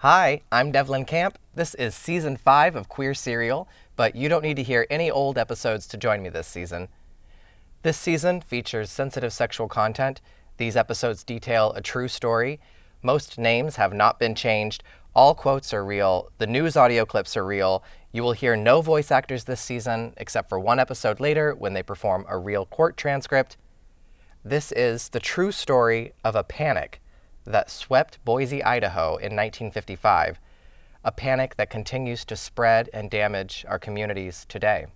Hi, I'm Devlin Camp. This is season five of Queer Serial, but you don't need to hear any old episodes to join me this season. This season features sensitive sexual content. These episodes detail a true story. Most names have not been changed. All quotes are real. The news audio clips are real. You will hear no voice actors this season, except for one episode later when they perform a real court transcript. This is the true story of a panic that swept Boise, Idaho in 1955, a panic that continues to spread and damage our communities today.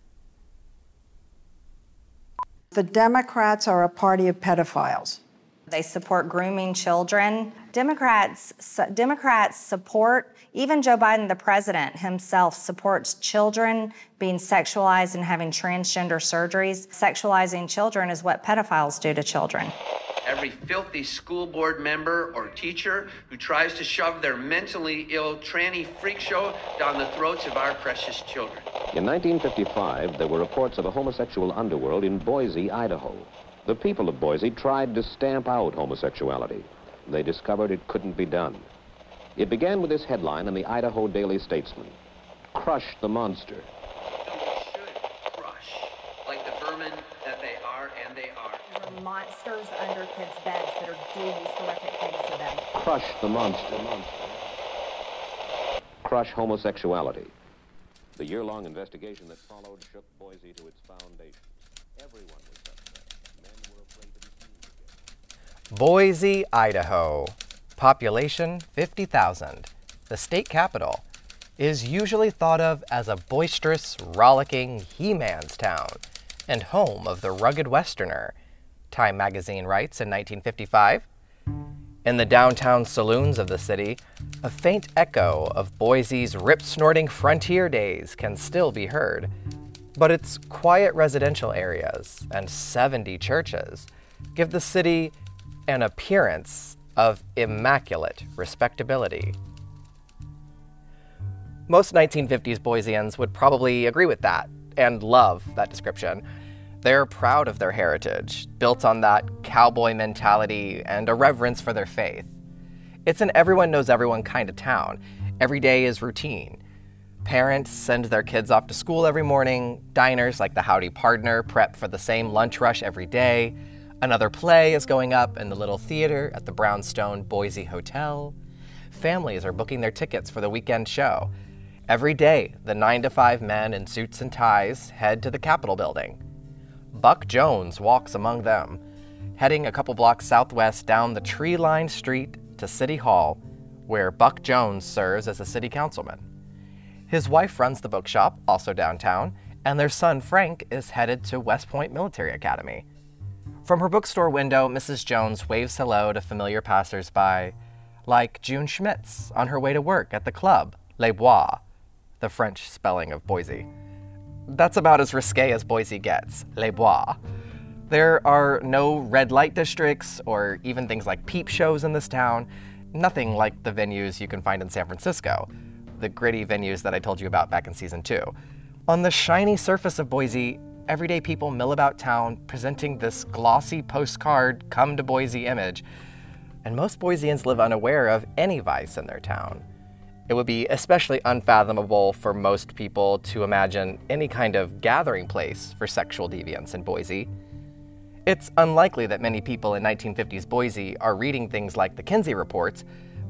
The Democrats are a party of pedophiles. They support grooming children. Democrats Democrats support even Joe Biden the president himself supports children being sexualized and having transgender surgeries. Sexualizing children is what pedophiles do to children every filthy school board member or teacher who tries to shove their mentally ill tranny freak show down the throats of our precious children. In 1955, there were reports of a homosexual underworld in Boise, Idaho. The people of Boise tried to stamp out homosexuality. They discovered it couldn't be done. It began with this headline in the Idaho Daily Statesman Crush the Monster. Crush, like the vermin that they are and they are. There are monsters under kids' beds that are doing these horrific things to them. Crush the monster. Crush homosexuality. The year-long investigation that followed shook Boise to its foundations. Everyone was suspect. Men were afraid to be seen again. Boise, Idaho. Population 50,000. The state capital is usually thought of as a boisterous, rollicking he-man's town and home of the rugged westerner Time magazine writes in 1955. In the downtown saloons of the city, a faint echo of Boise's rip snorting frontier days can still be heard. But its quiet residential areas and 70 churches give the city an appearance of immaculate respectability. Most 1950s Boiseans would probably agree with that and love that description. They're proud of their heritage, built on that cowboy mentality and a reverence for their faith. It's an everyone knows everyone kind of town. Every day is routine. Parents send their kids off to school every morning. Diners like the Howdy Partner prep for the same lunch rush every day. Another play is going up in the little theater at the Brownstone Boise Hotel. Families are booking their tickets for the weekend show. Every day, the 9 to 5 men in suits and ties head to the Capitol building. Buck Jones walks among them, heading a couple blocks southwest down the tree lined street to City Hall, where Buck Jones serves as a city councilman. His wife runs the bookshop, also downtown, and their son Frank is headed to West Point Military Academy. From her bookstore window, Mrs. Jones waves hello to familiar passersby, like June Schmitz on her way to work at the club, Les Bois, the French spelling of Boise. That's about as risque as Boise gets, Les Bois. There are no red light districts or even things like peep shows in this town, nothing like the venues you can find in San Francisco, the gritty venues that I told you about back in season two. On the shiny surface of Boise, everyday people mill about town presenting this glossy postcard come to Boise image, and most Boiseans live unaware of any vice in their town. It would be especially unfathomable for most people to imagine any kind of gathering place for sexual deviance in Boise. It's unlikely that many people in 1950s Boise are reading things like the Kinsey reports,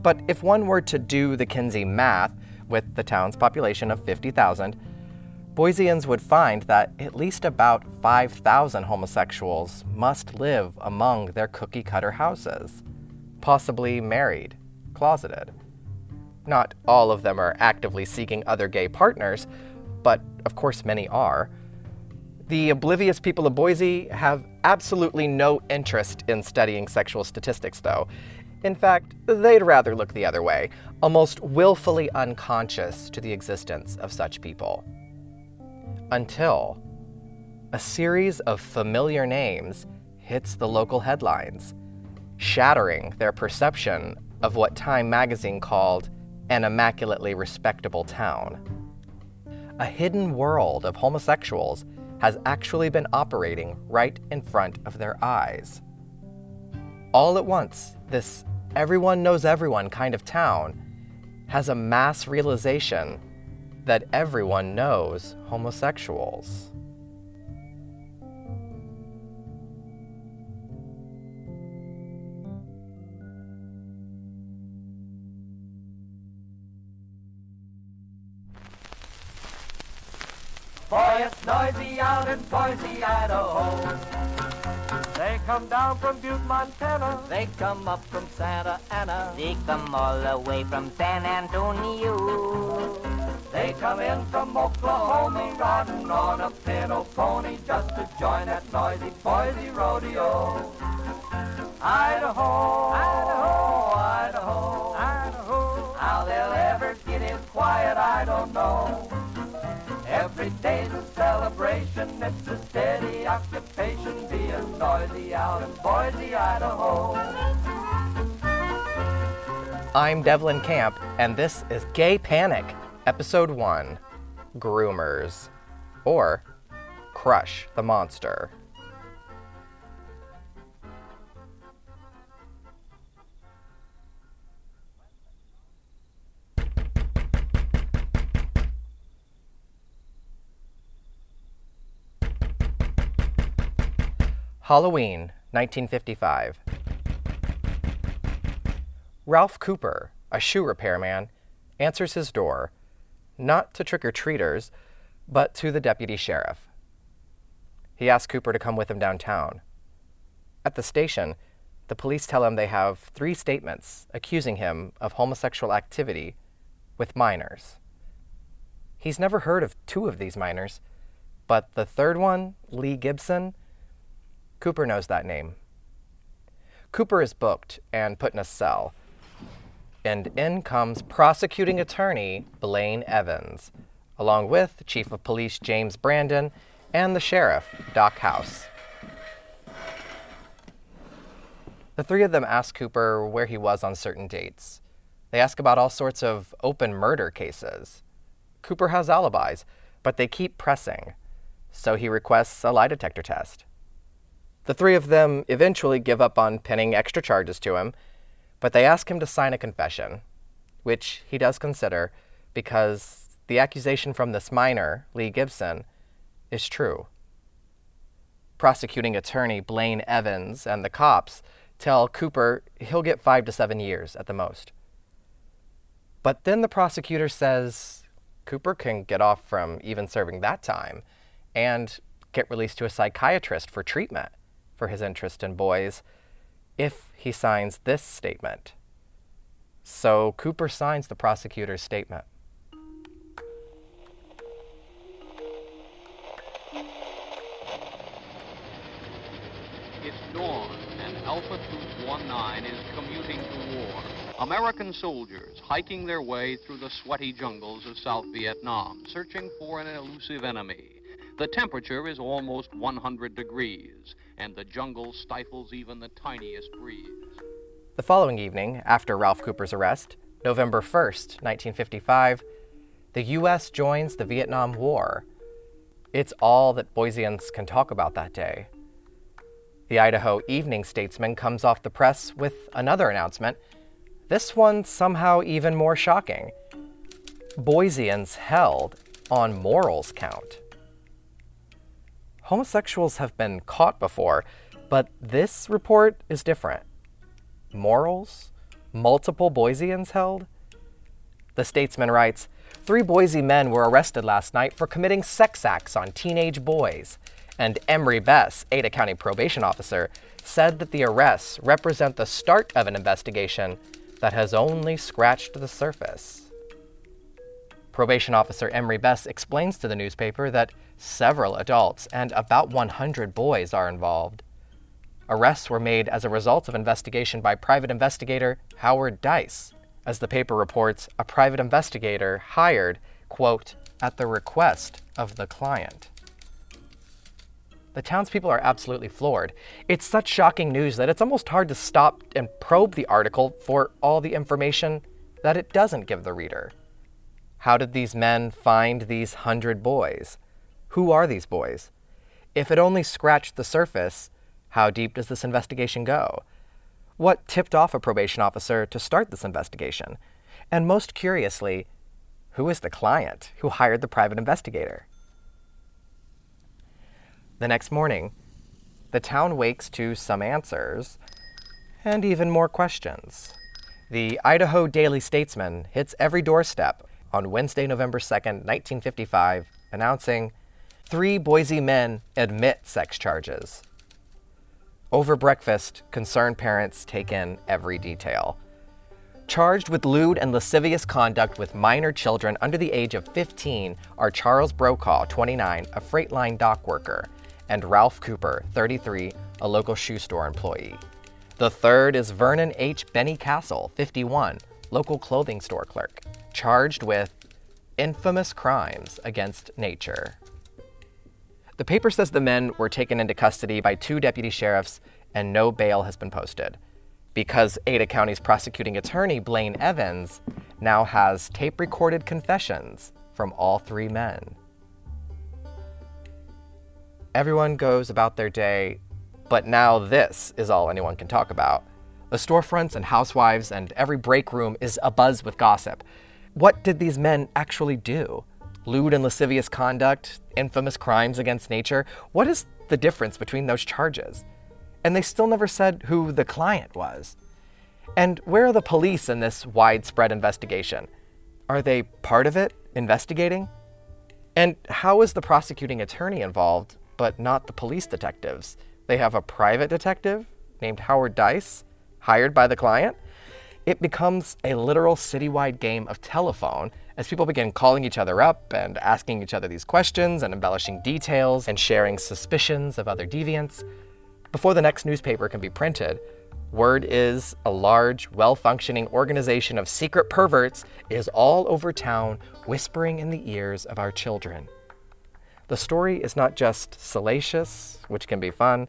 but if one were to do the Kinsey math with the town's population of 50,000, Boiseans would find that at least about 5,000 homosexuals must live among their cookie cutter houses, possibly married, closeted. Not all of them are actively seeking other gay partners, but of course many are. The oblivious people of Boise have absolutely no interest in studying sexual statistics, though. In fact, they'd rather look the other way, almost willfully unconscious to the existence of such people. Until a series of familiar names hits the local headlines, shattering their perception of what Time magazine called an immaculately respectable town. A hidden world of homosexuals has actually been operating right in front of their eyes. All at once, this everyone knows everyone kind of town has a mass realization that everyone knows homosexuals. Boy, it's noisy out in Boise, Idaho. They come down from Butte, Montana. They come up from Santa Ana. They come all the way from San Antonio. They come in from Oklahoma, riding on a pinto pony just to join that noisy Boise rodeo. Idaho, Idaho, Idaho, Idaho. How they'll ever get it quiet, I don't know. It's a steady occupation, being noisy out in Boise, Idaho. I'm Devlin Camp, and this is Gay Panic, Episode 1 Groomers, or Crush the Monster. Halloween, 1955. Ralph Cooper, a shoe repairman, answers his door, not to trick or treaters, but to the deputy sheriff. He asks Cooper to come with him downtown. At the station, the police tell him they have three statements accusing him of homosexual activity with minors. He's never heard of two of these minors, but the third one, Lee Gibson, Cooper knows that name. Cooper is booked and put in a cell. And in comes prosecuting attorney Blaine Evans, along with Chief of Police James Brandon and the sheriff, Doc House. The three of them ask Cooper where he was on certain dates. They ask about all sorts of open murder cases. Cooper has alibis, but they keep pressing, so he requests a lie detector test. The three of them eventually give up on pinning extra charges to him, but they ask him to sign a confession, which he does consider because the accusation from this minor, Lee Gibson, is true. Prosecuting attorney Blaine Evans and the cops tell Cooper he'll get five to seven years at the most. But then the prosecutor says Cooper can get off from even serving that time and get released to a psychiatrist for treatment for his interest in boys if he signs this statement. So Cooper signs the prosecutor's statement. It's dawn, and Alpha Troop 19 is commuting to war. American soldiers hiking their way through the sweaty jungles of South Vietnam, searching for an elusive enemy. The temperature is almost 100 degrees, and the jungle stifles even the tiniest breeze. The following evening, after Ralph Cooper's arrest, November 1st, 1955, the U.S. joins the Vietnam War. It's all that Boiseans can talk about that day. The Idaho Evening Statesman comes off the press with another announcement, this one somehow even more shocking. Boiseans held on morals count. Homosexuals have been caught before, but this report is different. Morals? Multiple Boiseans held? The statesman writes Three Boise men were arrested last night for committing sex acts on teenage boys. And Emery Bess, Ada County probation officer, said that the arrests represent the start of an investigation that has only scratched the surface. Probation officer Emery Bess explains to the newspaper that several adults and about 100 boys are involved. Arrests were made as a result of investigation by private investigator Howard Dice. As the paper reports, a private investigator hired, quote, at the request of the client. The townspeople are absolutely floored. It's such shocking news that it's almost hard to stop and probe the article for all the information that it doesn't give the reader. How did these men find these hundred boys? Who are these boys? If it only scratched the surface, how deep does this investigation go? What tipped off a probation officer to start this investigation? And most curiously, who is the client who hired the private investigator? The next morning, the town wakes to some answers and even more questions. The Idaho Daily Statesman hits every doorstep on Wednesday, November 2nd, 1955, announcing three Boise men admit sex charges. Over breakfast, concerned parents take in every detail. Charged with lewd and lascivious conduct with minor children under the age of 15 are Charles Brokaw, 29, a Freight-Line dock worker, and Ralph Cooper, 33, a local shoe store employee. The third is Vernon H. Benny Castle, 51, local clothing store clerk, charged with infamous crimes against nature. The paper says the men were taken into custody by two deputy sheriffs and no bail has been posted because Ada County's prosecuting attorney, Blaine Evans, now has tape recorded confessions from all three men. Everyone goes about their day, but now this is all anyone can talk about. The storefronts and housewives and every break room is abuzz with gossip. What did these men actually do? Lewd and lascivious conduct, infamous crimes against nature? What is the difference between those charges? And they still never said who the client was. And where are the police in this widespread investigation? Are they part of it, investigating? And how is the prosecuting attorney involved, but not the police detectives? They have a private detective named Howard Dice, hired by the client. It becomes a literal citywide game of telephone as people begin calling each other up and asking each other these questions and embellishing details and sharing suspicions of other deviants. Before the next newspaper can be printed, word is a large, well functioning organization of secret perverts is all over town whispering in the ears of our children. The story is not just salacious, which can be fun,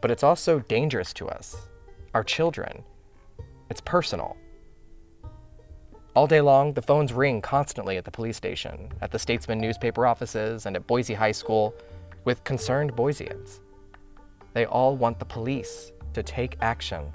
but it's also dangerous to us, our children. It's personal. All day long, the phones ring constantly at the police station, at the Statesman newspaper offices, and at Boise High School with concerned Boiseans. They all want the police to take action.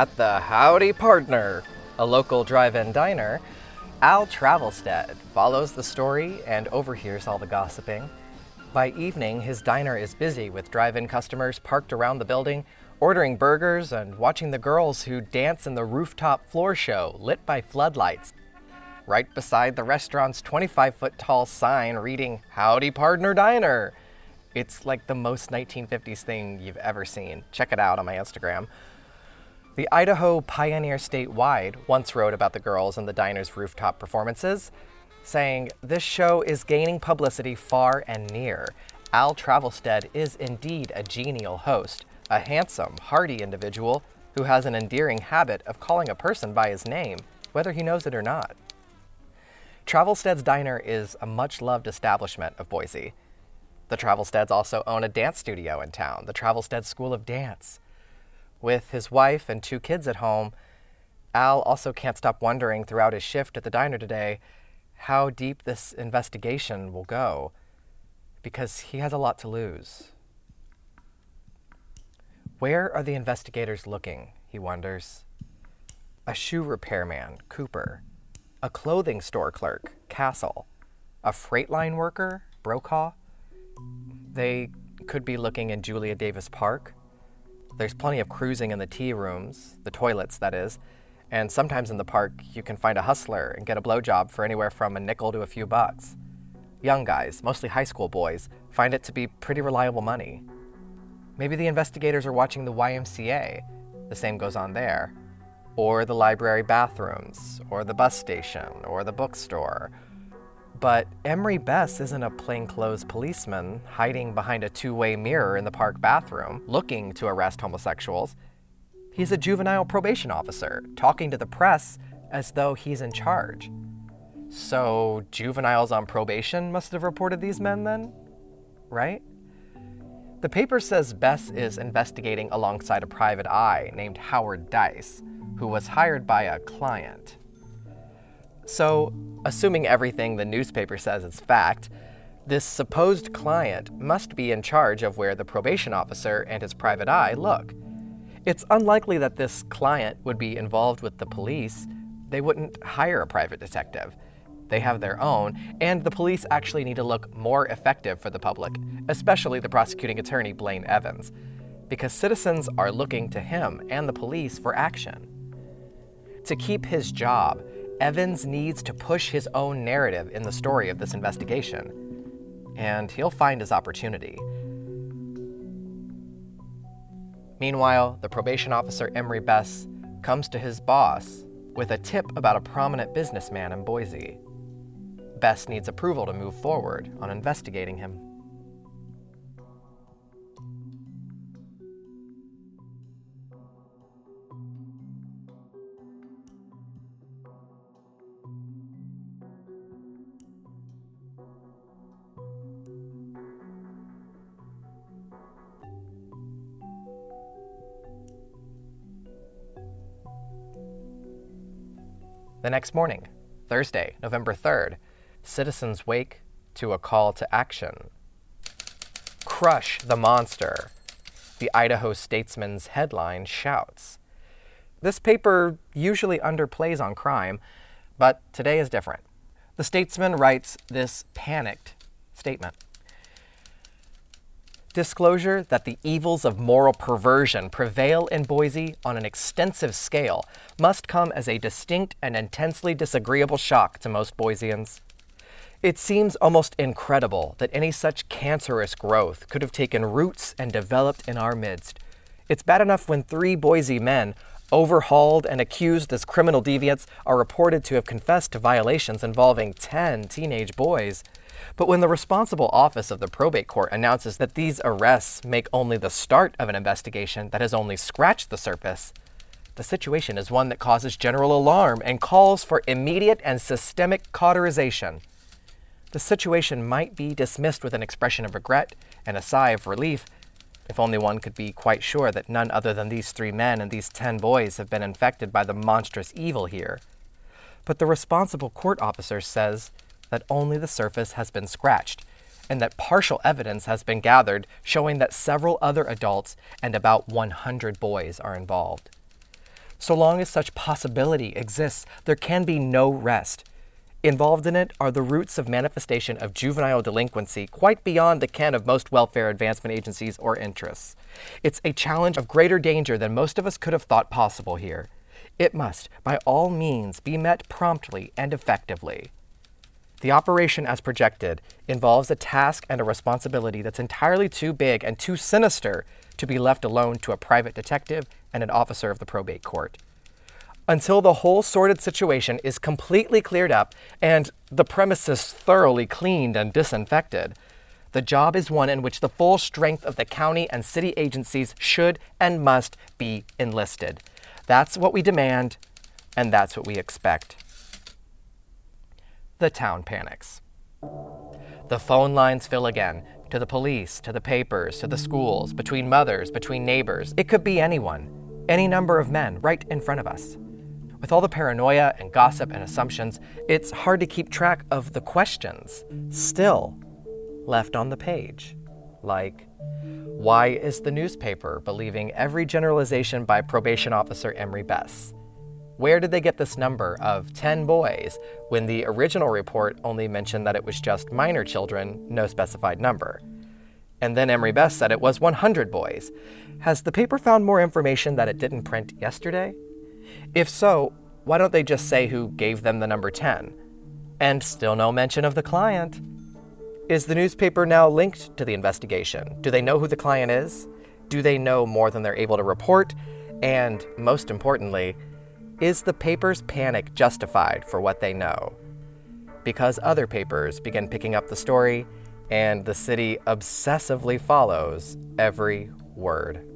At the Howdy Partner, a local drive in diner, Al Travelstead follows the story and overhears all the gossiping. By evening, his diner is busy with drive in customers parked around the building, ordering burgers and watching the girls who dance in the rooftop floor show lit by floodlights. Right beside the restaurant's 25 foot tall sign reading Howdy Partner Diner. It's like the most 1950s thing you've ever seen. Check it out on my Instagram. The Idaho Pioneer Statewide once wrote about the girls and the diner's rooftop performances, saying, This show is gaining publicity far and near. Al Travelstead is indeed a genial host, a handsome, hearty individual who has an endearing habit of calling a person by his name, whether he knows it or not. Travelstead's Diner is a much loved establishment of Boise. The Travelsteads also own a dance studio in town, the Travelstead School of Dance. With his wife and two kids at home, Al also can't stop wondering throughout his shift at the diner today how deep this investigation will go because he has a lot to lose. Where are the investigators looking? He wonders. A shoe repairman, Cooper. A clothing store clerk, Castle. A freight line worker, Brokaw. They could be looking in Julia Davis Park there's plenty of cruising in the tea rooms, the toilets, that is, and sometimes in the park you can find a hustler and get a blowjob for anywhere from a nickel to a few bucks. Young guys, mostly high school boys, find it to be pretty reliable money. Maybe the investigators are watching the YMCA, the same goes on there, or the library bathrooms, or the bus station, or the bookstore, But Emery Bess isn't a plainclothes policeman hiding behind a two way mirror in the park bathroom looking to arrest homosexuals. He's a juvenile probation officer talking to the press as though he's in charge. So, juveniles on probation must have reported these men then? Right? The paper says Bess is investigating alongside a private eye named Howard Dice, who was hired by a client. So, assuming everything the newspaper says is fact, this supposed client must be in charge of where the probation officer and his private eye look. It's unlikely that this client would be involved with the police. They wouldn't hire a private detective. They have their own, and the police actually need to look more effective for the public, especially the prosecuting attorney, Blaine Evans, because citizens are looking to him and the police for action. To keep his job, Evans needs to push his own narrative in the story of this investigation, and he'll find his opportunity. Meanwhile, the probation officer Emery Bess comes to his boss with a tip about a prominent businessman in Boise. Bess needs approval to move forward on investigating him. The next morning, Thursday, November 3rd, citizens wake to a call to action. Crush the monster, the Idaho Statesman's headline shouts. This paper usually underplays on crime, but today is different. The Statesman writes this panicked statement Disclosure that the evils of moral perversion prevail in Boise on an extensive scale must come as a distinct and intensely disagreeable shock to most Boiseans. It seems almost incredible that any such cancerous growth could have taken roots and developed in our midst. It's bad enough when three Boise men, overhauled and accused as criminal deviants, are reported to have confessed to violations involving 10 teenage boys. But when the responsible office of the probate court announces that these arrests make only the start of an investigation that has only scratched the surface, the situation is one that causes general alarm and calls for immediate and systemic cauterization. The situation might be dismissed with an expression of regret and a sigh of relief, if only one could be quite sure that none other than these three men and these ten boys have been infected by the monstrous evil here. But the responsible court officer says that only the surface has been scratched, and that partial evidence has been gathered showing that several other adults and about 100 boys are involved. So long as such possibility exists, there can be no rest. Involved in it are the roots of manifestation of juvenile delinquency quite beyond the ken of most welfare advancement agencies or interests. It's a challenge of greater danger than most of us could have thought possible here. It must, by all means, be met promptly and effectively. The operation as projected involves a task and a responsibility that's entirely too big and too sinister to be left alone to a private detective and an officer of the probate court. Until the whole sordid situation is completely cleared up and the premises thoroughly cleaned and disinfected, the job is one in which the full strength of the county and city agencies should and must be enlisted. That's what we demand, and that's what we expect the town panics. The phone lines fill again to the police, to the papers, to the schools, between mothers, between neighbors. It could be anyone, any number of men right in front of us. With all the paranoia and gossip and assumptions, it's hard to keep track of the questions still left on the page. Like, why is the newspaper believing every generalization by probation officer Emery Bess? Where did they get this number of 10 boys when the original report only mentioned that it was just minor children, no specified number? And then Emery Bess said it was 100 boys. Has the paper found more information that it didn't print yesterday? If so, why don't they just say who gave them the number 10? And still no mention of the client. Is the newspaper now linked to the investigation? Do they know who the client is? Do they know more than they're able to report? And most importantly, is the paper's panic justified for what they know? because other papers begin picking up the story, and the city obsessively follows every word.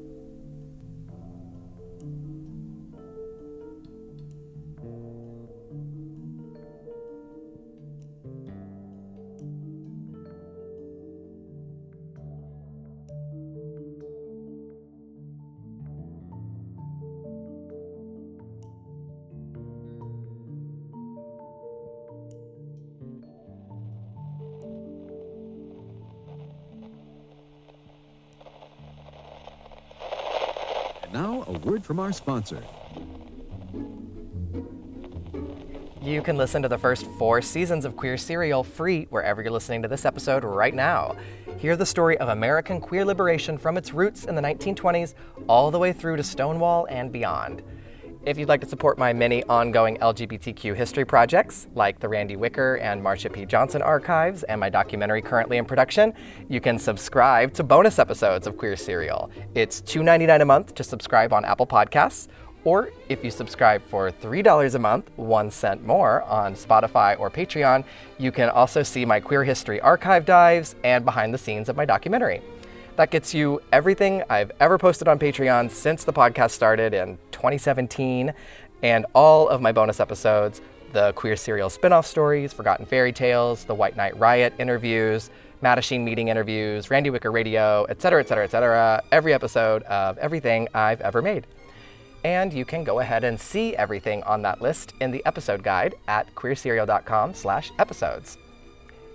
From our sponsor. You can listen to the first four seasons of Queer Serial free wherever you're listening to this episode right now. Hear the story of American queer liberation from its roots in the 1920s all the way through to Stonewall and beyond. If you'd like to support my many ongoing LGBTQ history projects, like the Randy Wicker and Marsha P. Johnson archives and my documentary currently in production, you can subscribe to bonus episodes of Queer Serial. It's $2.99 a month to subscribe on Apple Podcasts, or if you subscribe for $3 a month, one cent more on Spotify or Patreon, you can also see my queer history archive dives and behind the scenes of my documentary. That gets you everything I've ever posted on Patreon since the podcast started in 2017, and all of my bonus episodes the Queer Serial spin off stories, Forgotten Fairy Tales, the White Night Riot interviews, Mattachine meeting interviews, Randy Wicker Radio, etc., etc., etc. Every episode of everything I've ever made. And you can go ahead and see everything on that list in the episode guide at queerserial.com slash episodes.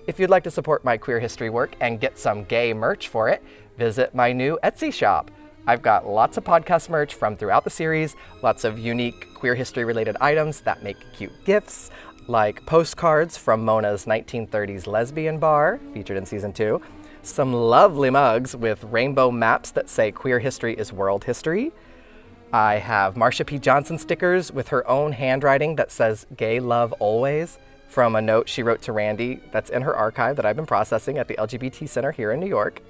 If you'd like to support my queer history work and get some gay merch for it, visit my new Etsy shop. I've got lots of podcast merch from throughout the series, lots of unique queer history related items that make cute gifts, like postcards from Mona's 1930s lesbian bar, featured in season two, some lovely mugs with rainbow maps that say queer history is world history. I have Marsha P. Johnson stickers with her own handwriting that says gay love always from a note she wrote to Randy that's in her archive that I've been processing at the LGBT Center here in New York.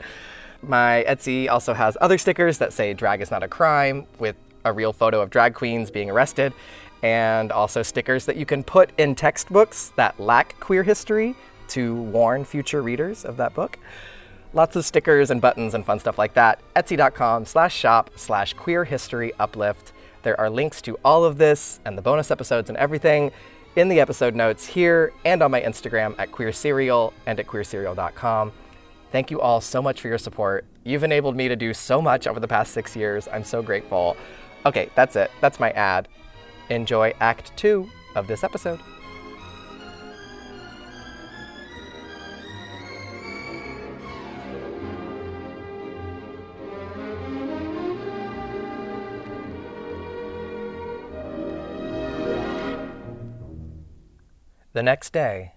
My Etsy also has other stickers that say drag is not a crime with a real photo of drag queens being arrested, and also stickers that you can put in textbooks that lack queer history to warn future readers of that book. Lots of stickers and buttons and fun stuff like that. Etsy.com slash shop slash queer history uplift. There are links to all of this and the bonus episodes and everything in the episode notes here and on my Instagram at Queer Serial and at queerserial.com. Thank you all so much for your support. You've enabled me to do so much over the past six years. I'm so grateful. Okay, that's it. That's my ad. Enjoy Act Two of this episode. The next day,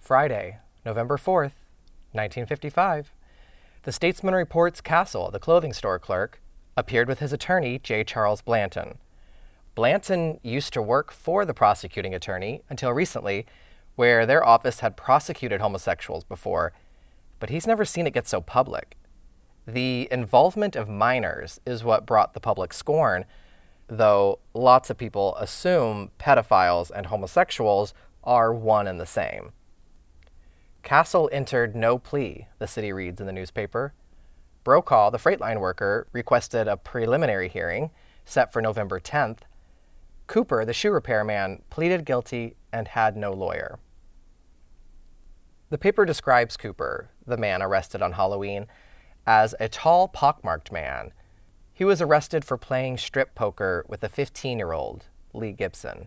Friday, November 4th, 1955, the Statesman reports Castle, the clothing store clerk, appeared with his attorney, J. Charles Blanton. Blanton used to work for the prosecuting attorney until recently, where their office had prosecuted homosexuals before, but he's never seen it get so public. The involvement of minors is what brought the public scorn, though lots of people assume pedophiles and homosexuals are one and the same. Castle entered no plea, the city reads in the newspaper. Brokaw, the freight line worker, requested a preliminary hearing set for November 10th. Cooper, the shoe repairman, pleaded guilty and had no lawyer. The paper describes Cooper, the man arrested on Halloween, as a tall, pockmarked man. He was arrested for playing strip poker with a 15 year old, Lee Gibson.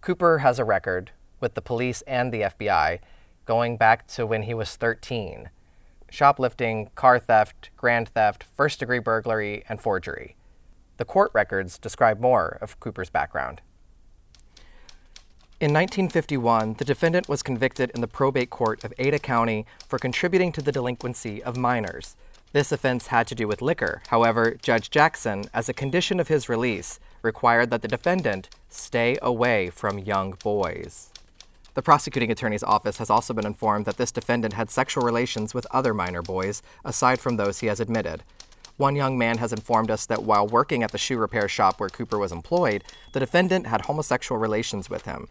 Cooper has a record with the police and the FBI going back to when he was 13 shoplifting, car theft, grand theft, first degree burglary, and forgery. The court records describe more of Cooper's background. In 1951, the defendant was convicted in the probate court of Ada County for contributing to the delinquency of minors. This offense had to do with liquor. However, Judge Jackson, as a condition of his release, required that the defendant stay away from young boys. The prosecuting attorney's office has also been informed that this defendant had sexual relations with other minor boys, aside from those he has admitted. One young man has informed us that while working at the shoe repair shop where Cooper was employed, the defendant had homosexual relations with him.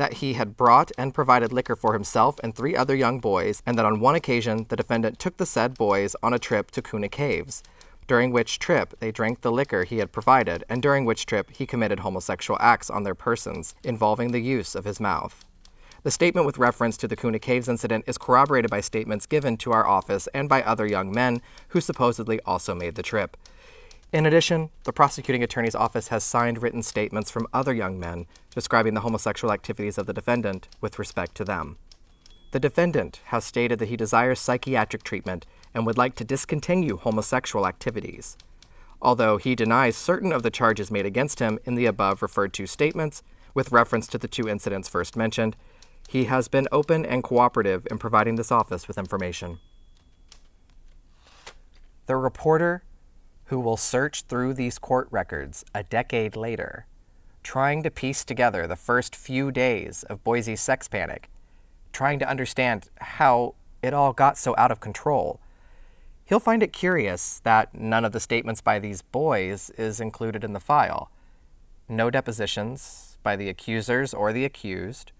that he had brought and provided liquor for himself and three other young boys, and that on one occasion the defendant took the said boys on a trip to Kuna Caves, during which trip they drank the liquor he had provided, and during which trip he committed homosexual acts on their persons involving the use of his mouth. The statement with reference to the Kuna Caves incident is corroborated by statements given to our office and by other young men who supposedly also made the trip. In addition, the prosecuting attorney's office has signed written statements from other young men describing the homosexual activities of the defendant with respect to them. The defendant has stated that he desires psychiatric treatment and would like to discontinue homosexual activities. Although he denies certain of the charges made against him in the above referred to statements, with reference to the two incidents first mentioned, he has been open and cooperative in providing this office with information. The reporter who will search through these court records a decade later, trying to piece together the first few days of Boise's sex panic, trying to understand how it all got so out of control. He'll find it curious that none of the statements by these boys is included in the file. No depositions by the accusers or the accused.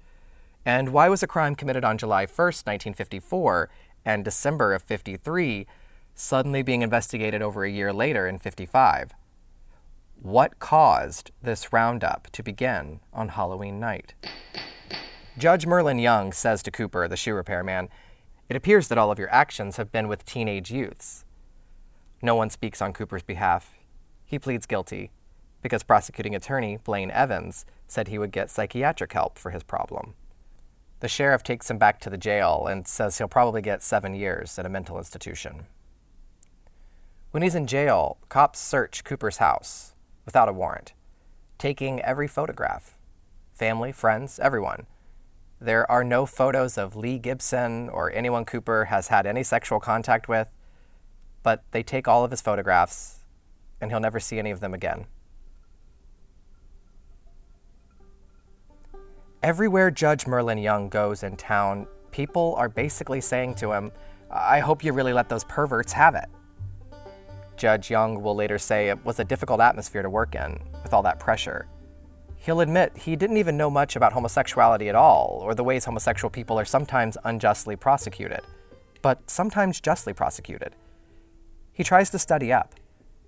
And why was a crime committed on July 1st, 1954, and December of 53 suddenly being investigated over a year later in 55. What caused this roundup to begin on Halloween night? Judge Merlin Young says to Cooper, the shoe repairman, It appears that all of your actions have been with teenage youths. No one speaks on Cooper's behalf. He pleads guilty because prosecuting attorney Blaine Evans said he would get psychiatric help for his problem. The sheriff takes him back to the jail and says he'll probably get seven years at a mental institution. When he's in jail, cops search Cooper's house without a warrant, taking every photograph family, friends, everyone. There are no photos of Lee Gibson or anyone Cooper has had any sexual contact with, but they take all of his photographs, and he'll never see any of them again. Everywhere Judge Merlin Young goes in town, people are basically saying to him, I hope you really let those perverts have it. Judge Young will later say it was a difficult atmosphere to work in, with all that pressure. He'll admit he didn't even know much about homosexuality at all, or the ways homosexual people are sometimes unjustly prosecuted, but sometimes justly prosecuted. He tries to study up.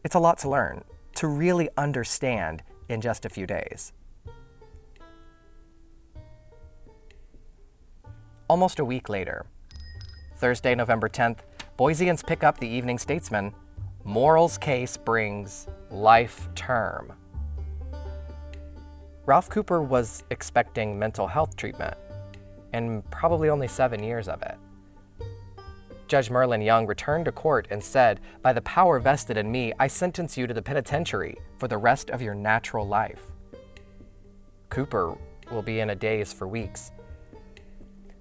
It's a lot to learn, to really understand in just a few days. Almost a week later, Thursday, November 10th, Boiseans pick up the Evening Statesman Morrell's case brings life term. Ralph Cooper was expecting mental health treatment, and probably only seven years of it. Judge Merlin Young returned to court and said, By the power vested in me, I sentence you to the penitentiary for the rest of your natural life. Cooper will be in a daze for weeks.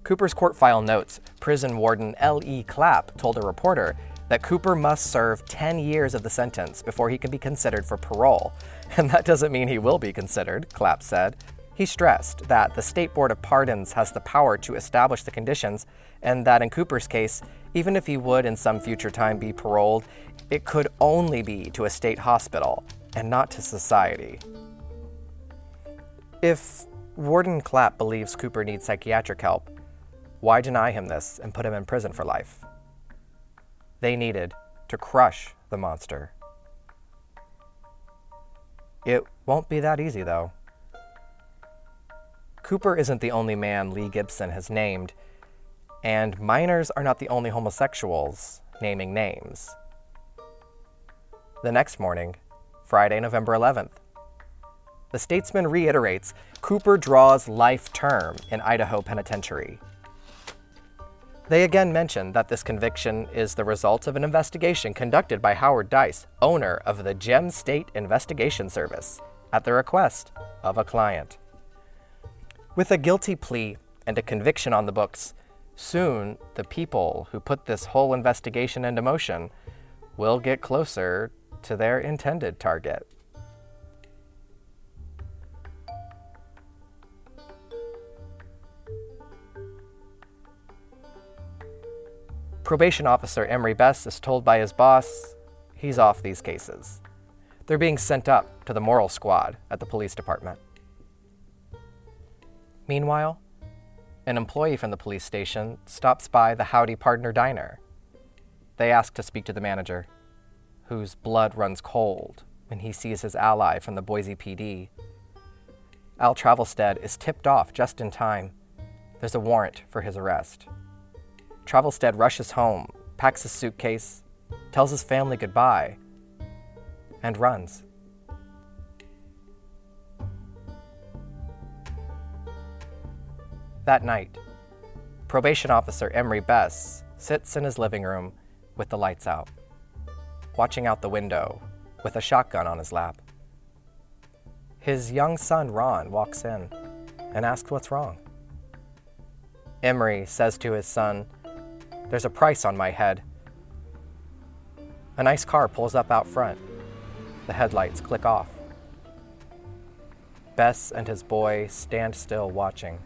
Cooper's court file notes prison warden L.E. Clapp told a reporter that Cooper must serve 10 years of the sentence before he can be considered for parole. And that doesn't mean he will be considered, Clapp said. He stressed that the State Board of Pardons has the power to establish the conditions, and that in Cooper's case, even if he would in some future time be paroled, it could only be to a state hospital and not to society. If Warden Clapp believes Cooper needs psychiatric help, why deny him this and put him in prison for life? they needed to crush the monster. It won't be that easy, though. Cooper isn't the only man Lee Gibson has named, and minors are not the only homosexuals naming names. The next morning, Friday, November 11th, the statesman reiterates Cooper draws life term in Idaho Penitentiary. They again mention that this conviction is the result of an investigation conducted by Howard Dice, owner of the Gem State Investigation Service, at the request of a client. With a guilty plea and a conviction on the books, soon the people who put this whole investigation into motion will get closer to their intended target. Probation officer Emery Bess is told by his boss he's off these cases. They're being sent up to the moral squad at the police department. Meanwhile, an employee from the police station stops by the Howdy Partner Diner. They ask to speak to the manager, whose blood runs cold when he sees his ally from the Boise PD. Al Travelstead is tipped off just in time. There's a warrant for his arrest. Travelstead rushes home, packs his suitcase, tells his family goodbye, and runs. That night, probation officer Emery Bess sits in his living room with the lights out, watching out the window with a shotgun on his lap. His young son Ron walks in and asks what's wrong. Emery says to his son, There's a price on my head. A nice car pulls up out front. The headlights click off. Bess and his boy stand still watching.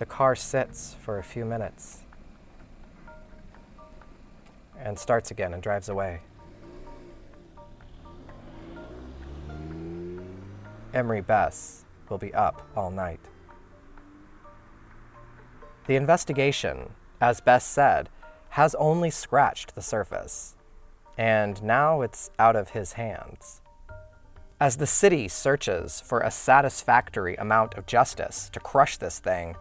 The car sits for a few minutes and starts again and drives away. Emery Bess will be up all night. The investigation, as Bess said, has only scratched the surface, and now it's out of his hands. As the city searches for a satisfactory amount of justice to crush this thing,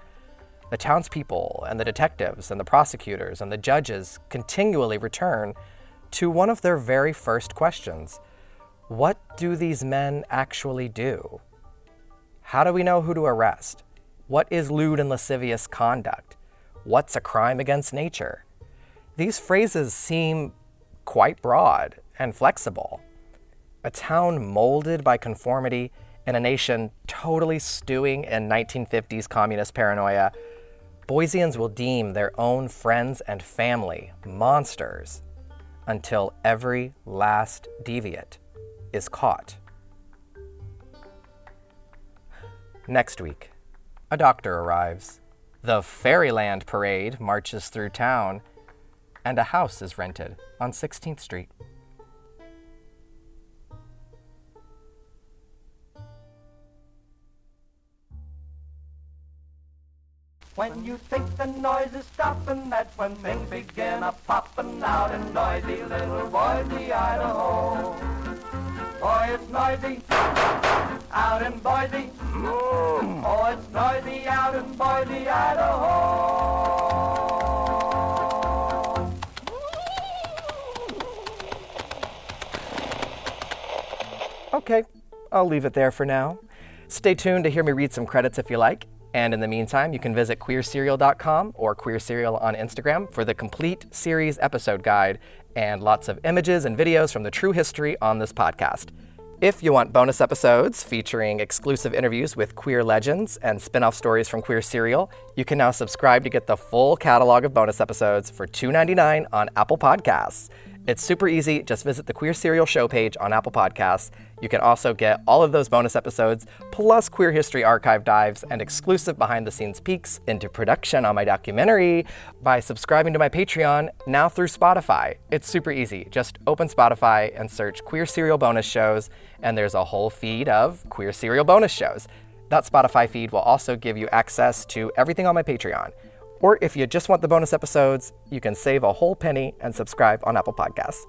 the townspeople and the detectives and the prosecutors and the judges continually return to one of their very first questions What do these men actually do? How do we know who to arrest? What is lewd and lascivious conduct? What's a crime against nature? These phrases seem quite broad and flexible. A town molded by conformity in a nation totally stewing in 1950s communist paranoia Boiseans will deem their own friends and family monsters until every last deviate is caught. Next week, a doctor arrives. The Fairyland Parade marches through town, and a house is rented on 16th Street. When you think the noise is stopping, that's when things begin a popping out in noisy little Boise, Idaho. Boy, it's noisy out in Boise. Oh, it's noisy out in Boise, Idaho. Okay, I'll leave it there for now. Stay tuned to hear me read some credits if you like. And in the meantime, you can visit queerserial.com or queerserial on Instagram for the complete series episode guide and lots of images and videos from the true history on this podcast. If you want bonus episodes featuring exclusive interviews with queer legends and spin off stories from Queer Serial, you can now subscribe to get the full catalog of bonus episodes for $2.99 on Apple Podcasts. It's super easy. Just visit the Queer Serial show page on Apple Podcasts. You can also get all of those bonus episodes, plus queer history archive dives and exclusive behind the scenes peeks into production on my documentary by subscribing to my Patreon now through Spotify. It's super easy. Just open Spotify and search Queer Serial bonus shows, and there's a whole feed of Queer Serial bonus shows. That Spotify feed will also give you access to everything on my Patreon. Or if you just want the bonus episodes, you can save a whole penny and subscribe on Apple Podcasts.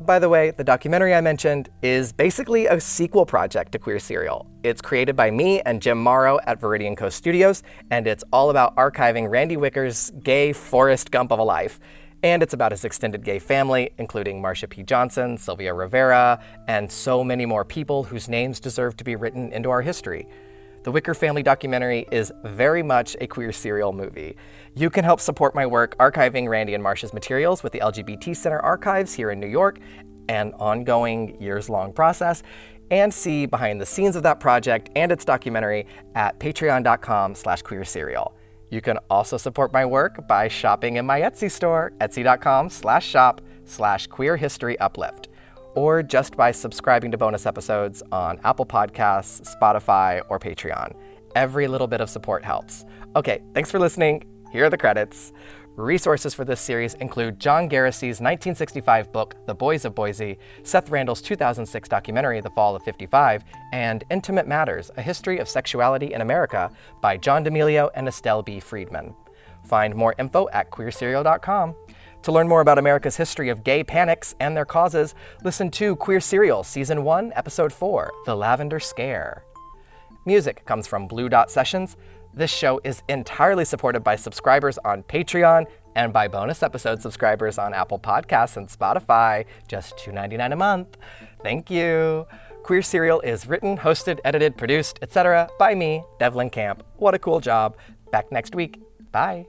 By the way, the documentary I mentioned is basically a sequel project to Queer Serial. It's created by me and Jim Morrow at Viridian Coast Studios, and it's all about archiving Randy Wicker's gay Forrest Gump of a life. And it's about his extended gay family, including Marsha P. Johnson, Sylvia Rivera, and so many more people whose names deserve to be written into our history. The Wicker Family documentary is very much a queer serial movie. You can help support my work archiving Randy and Marsha's materials with the LGBT Center archives here in New York, an ongoing years long process, and see behind the scenes of that project and its documentary at patreon.com slash queerserial. You can also support my work by shopping in my Etsy store, etsy.com slash shop slash queer history uplift or just by subscribing to bonus episodes on Apple Podcasts, Spotify, or Patreon. Every little bit of support helps. Okay, thanks for listening. Here are the credits. Resources for this series include John Gerassi's 1965 book, The Boys of Boise, Seth Randal's 2006 documentary, The Fall of 55, and Intimate Matters A History of Sexuality in America by John D'Emilio and Estelle B. Freedman. Find more info at queerserial.com. To learn more about America's history of gay panics and their causes, listen to Queer Serial, Season 1, Episode 4 The Lavender Scare. Music comes from Blue Dot Sessions. This show is entirely supported by subscribers on Patreon and by bonus episode subscribers on Apple Podcasts and Spotify, just $2.99 a month. Thank you. Queer Serial is written, hosted, edited, produced, etc. by me, Devlin Camp. What a cool job. Back next week. Bye.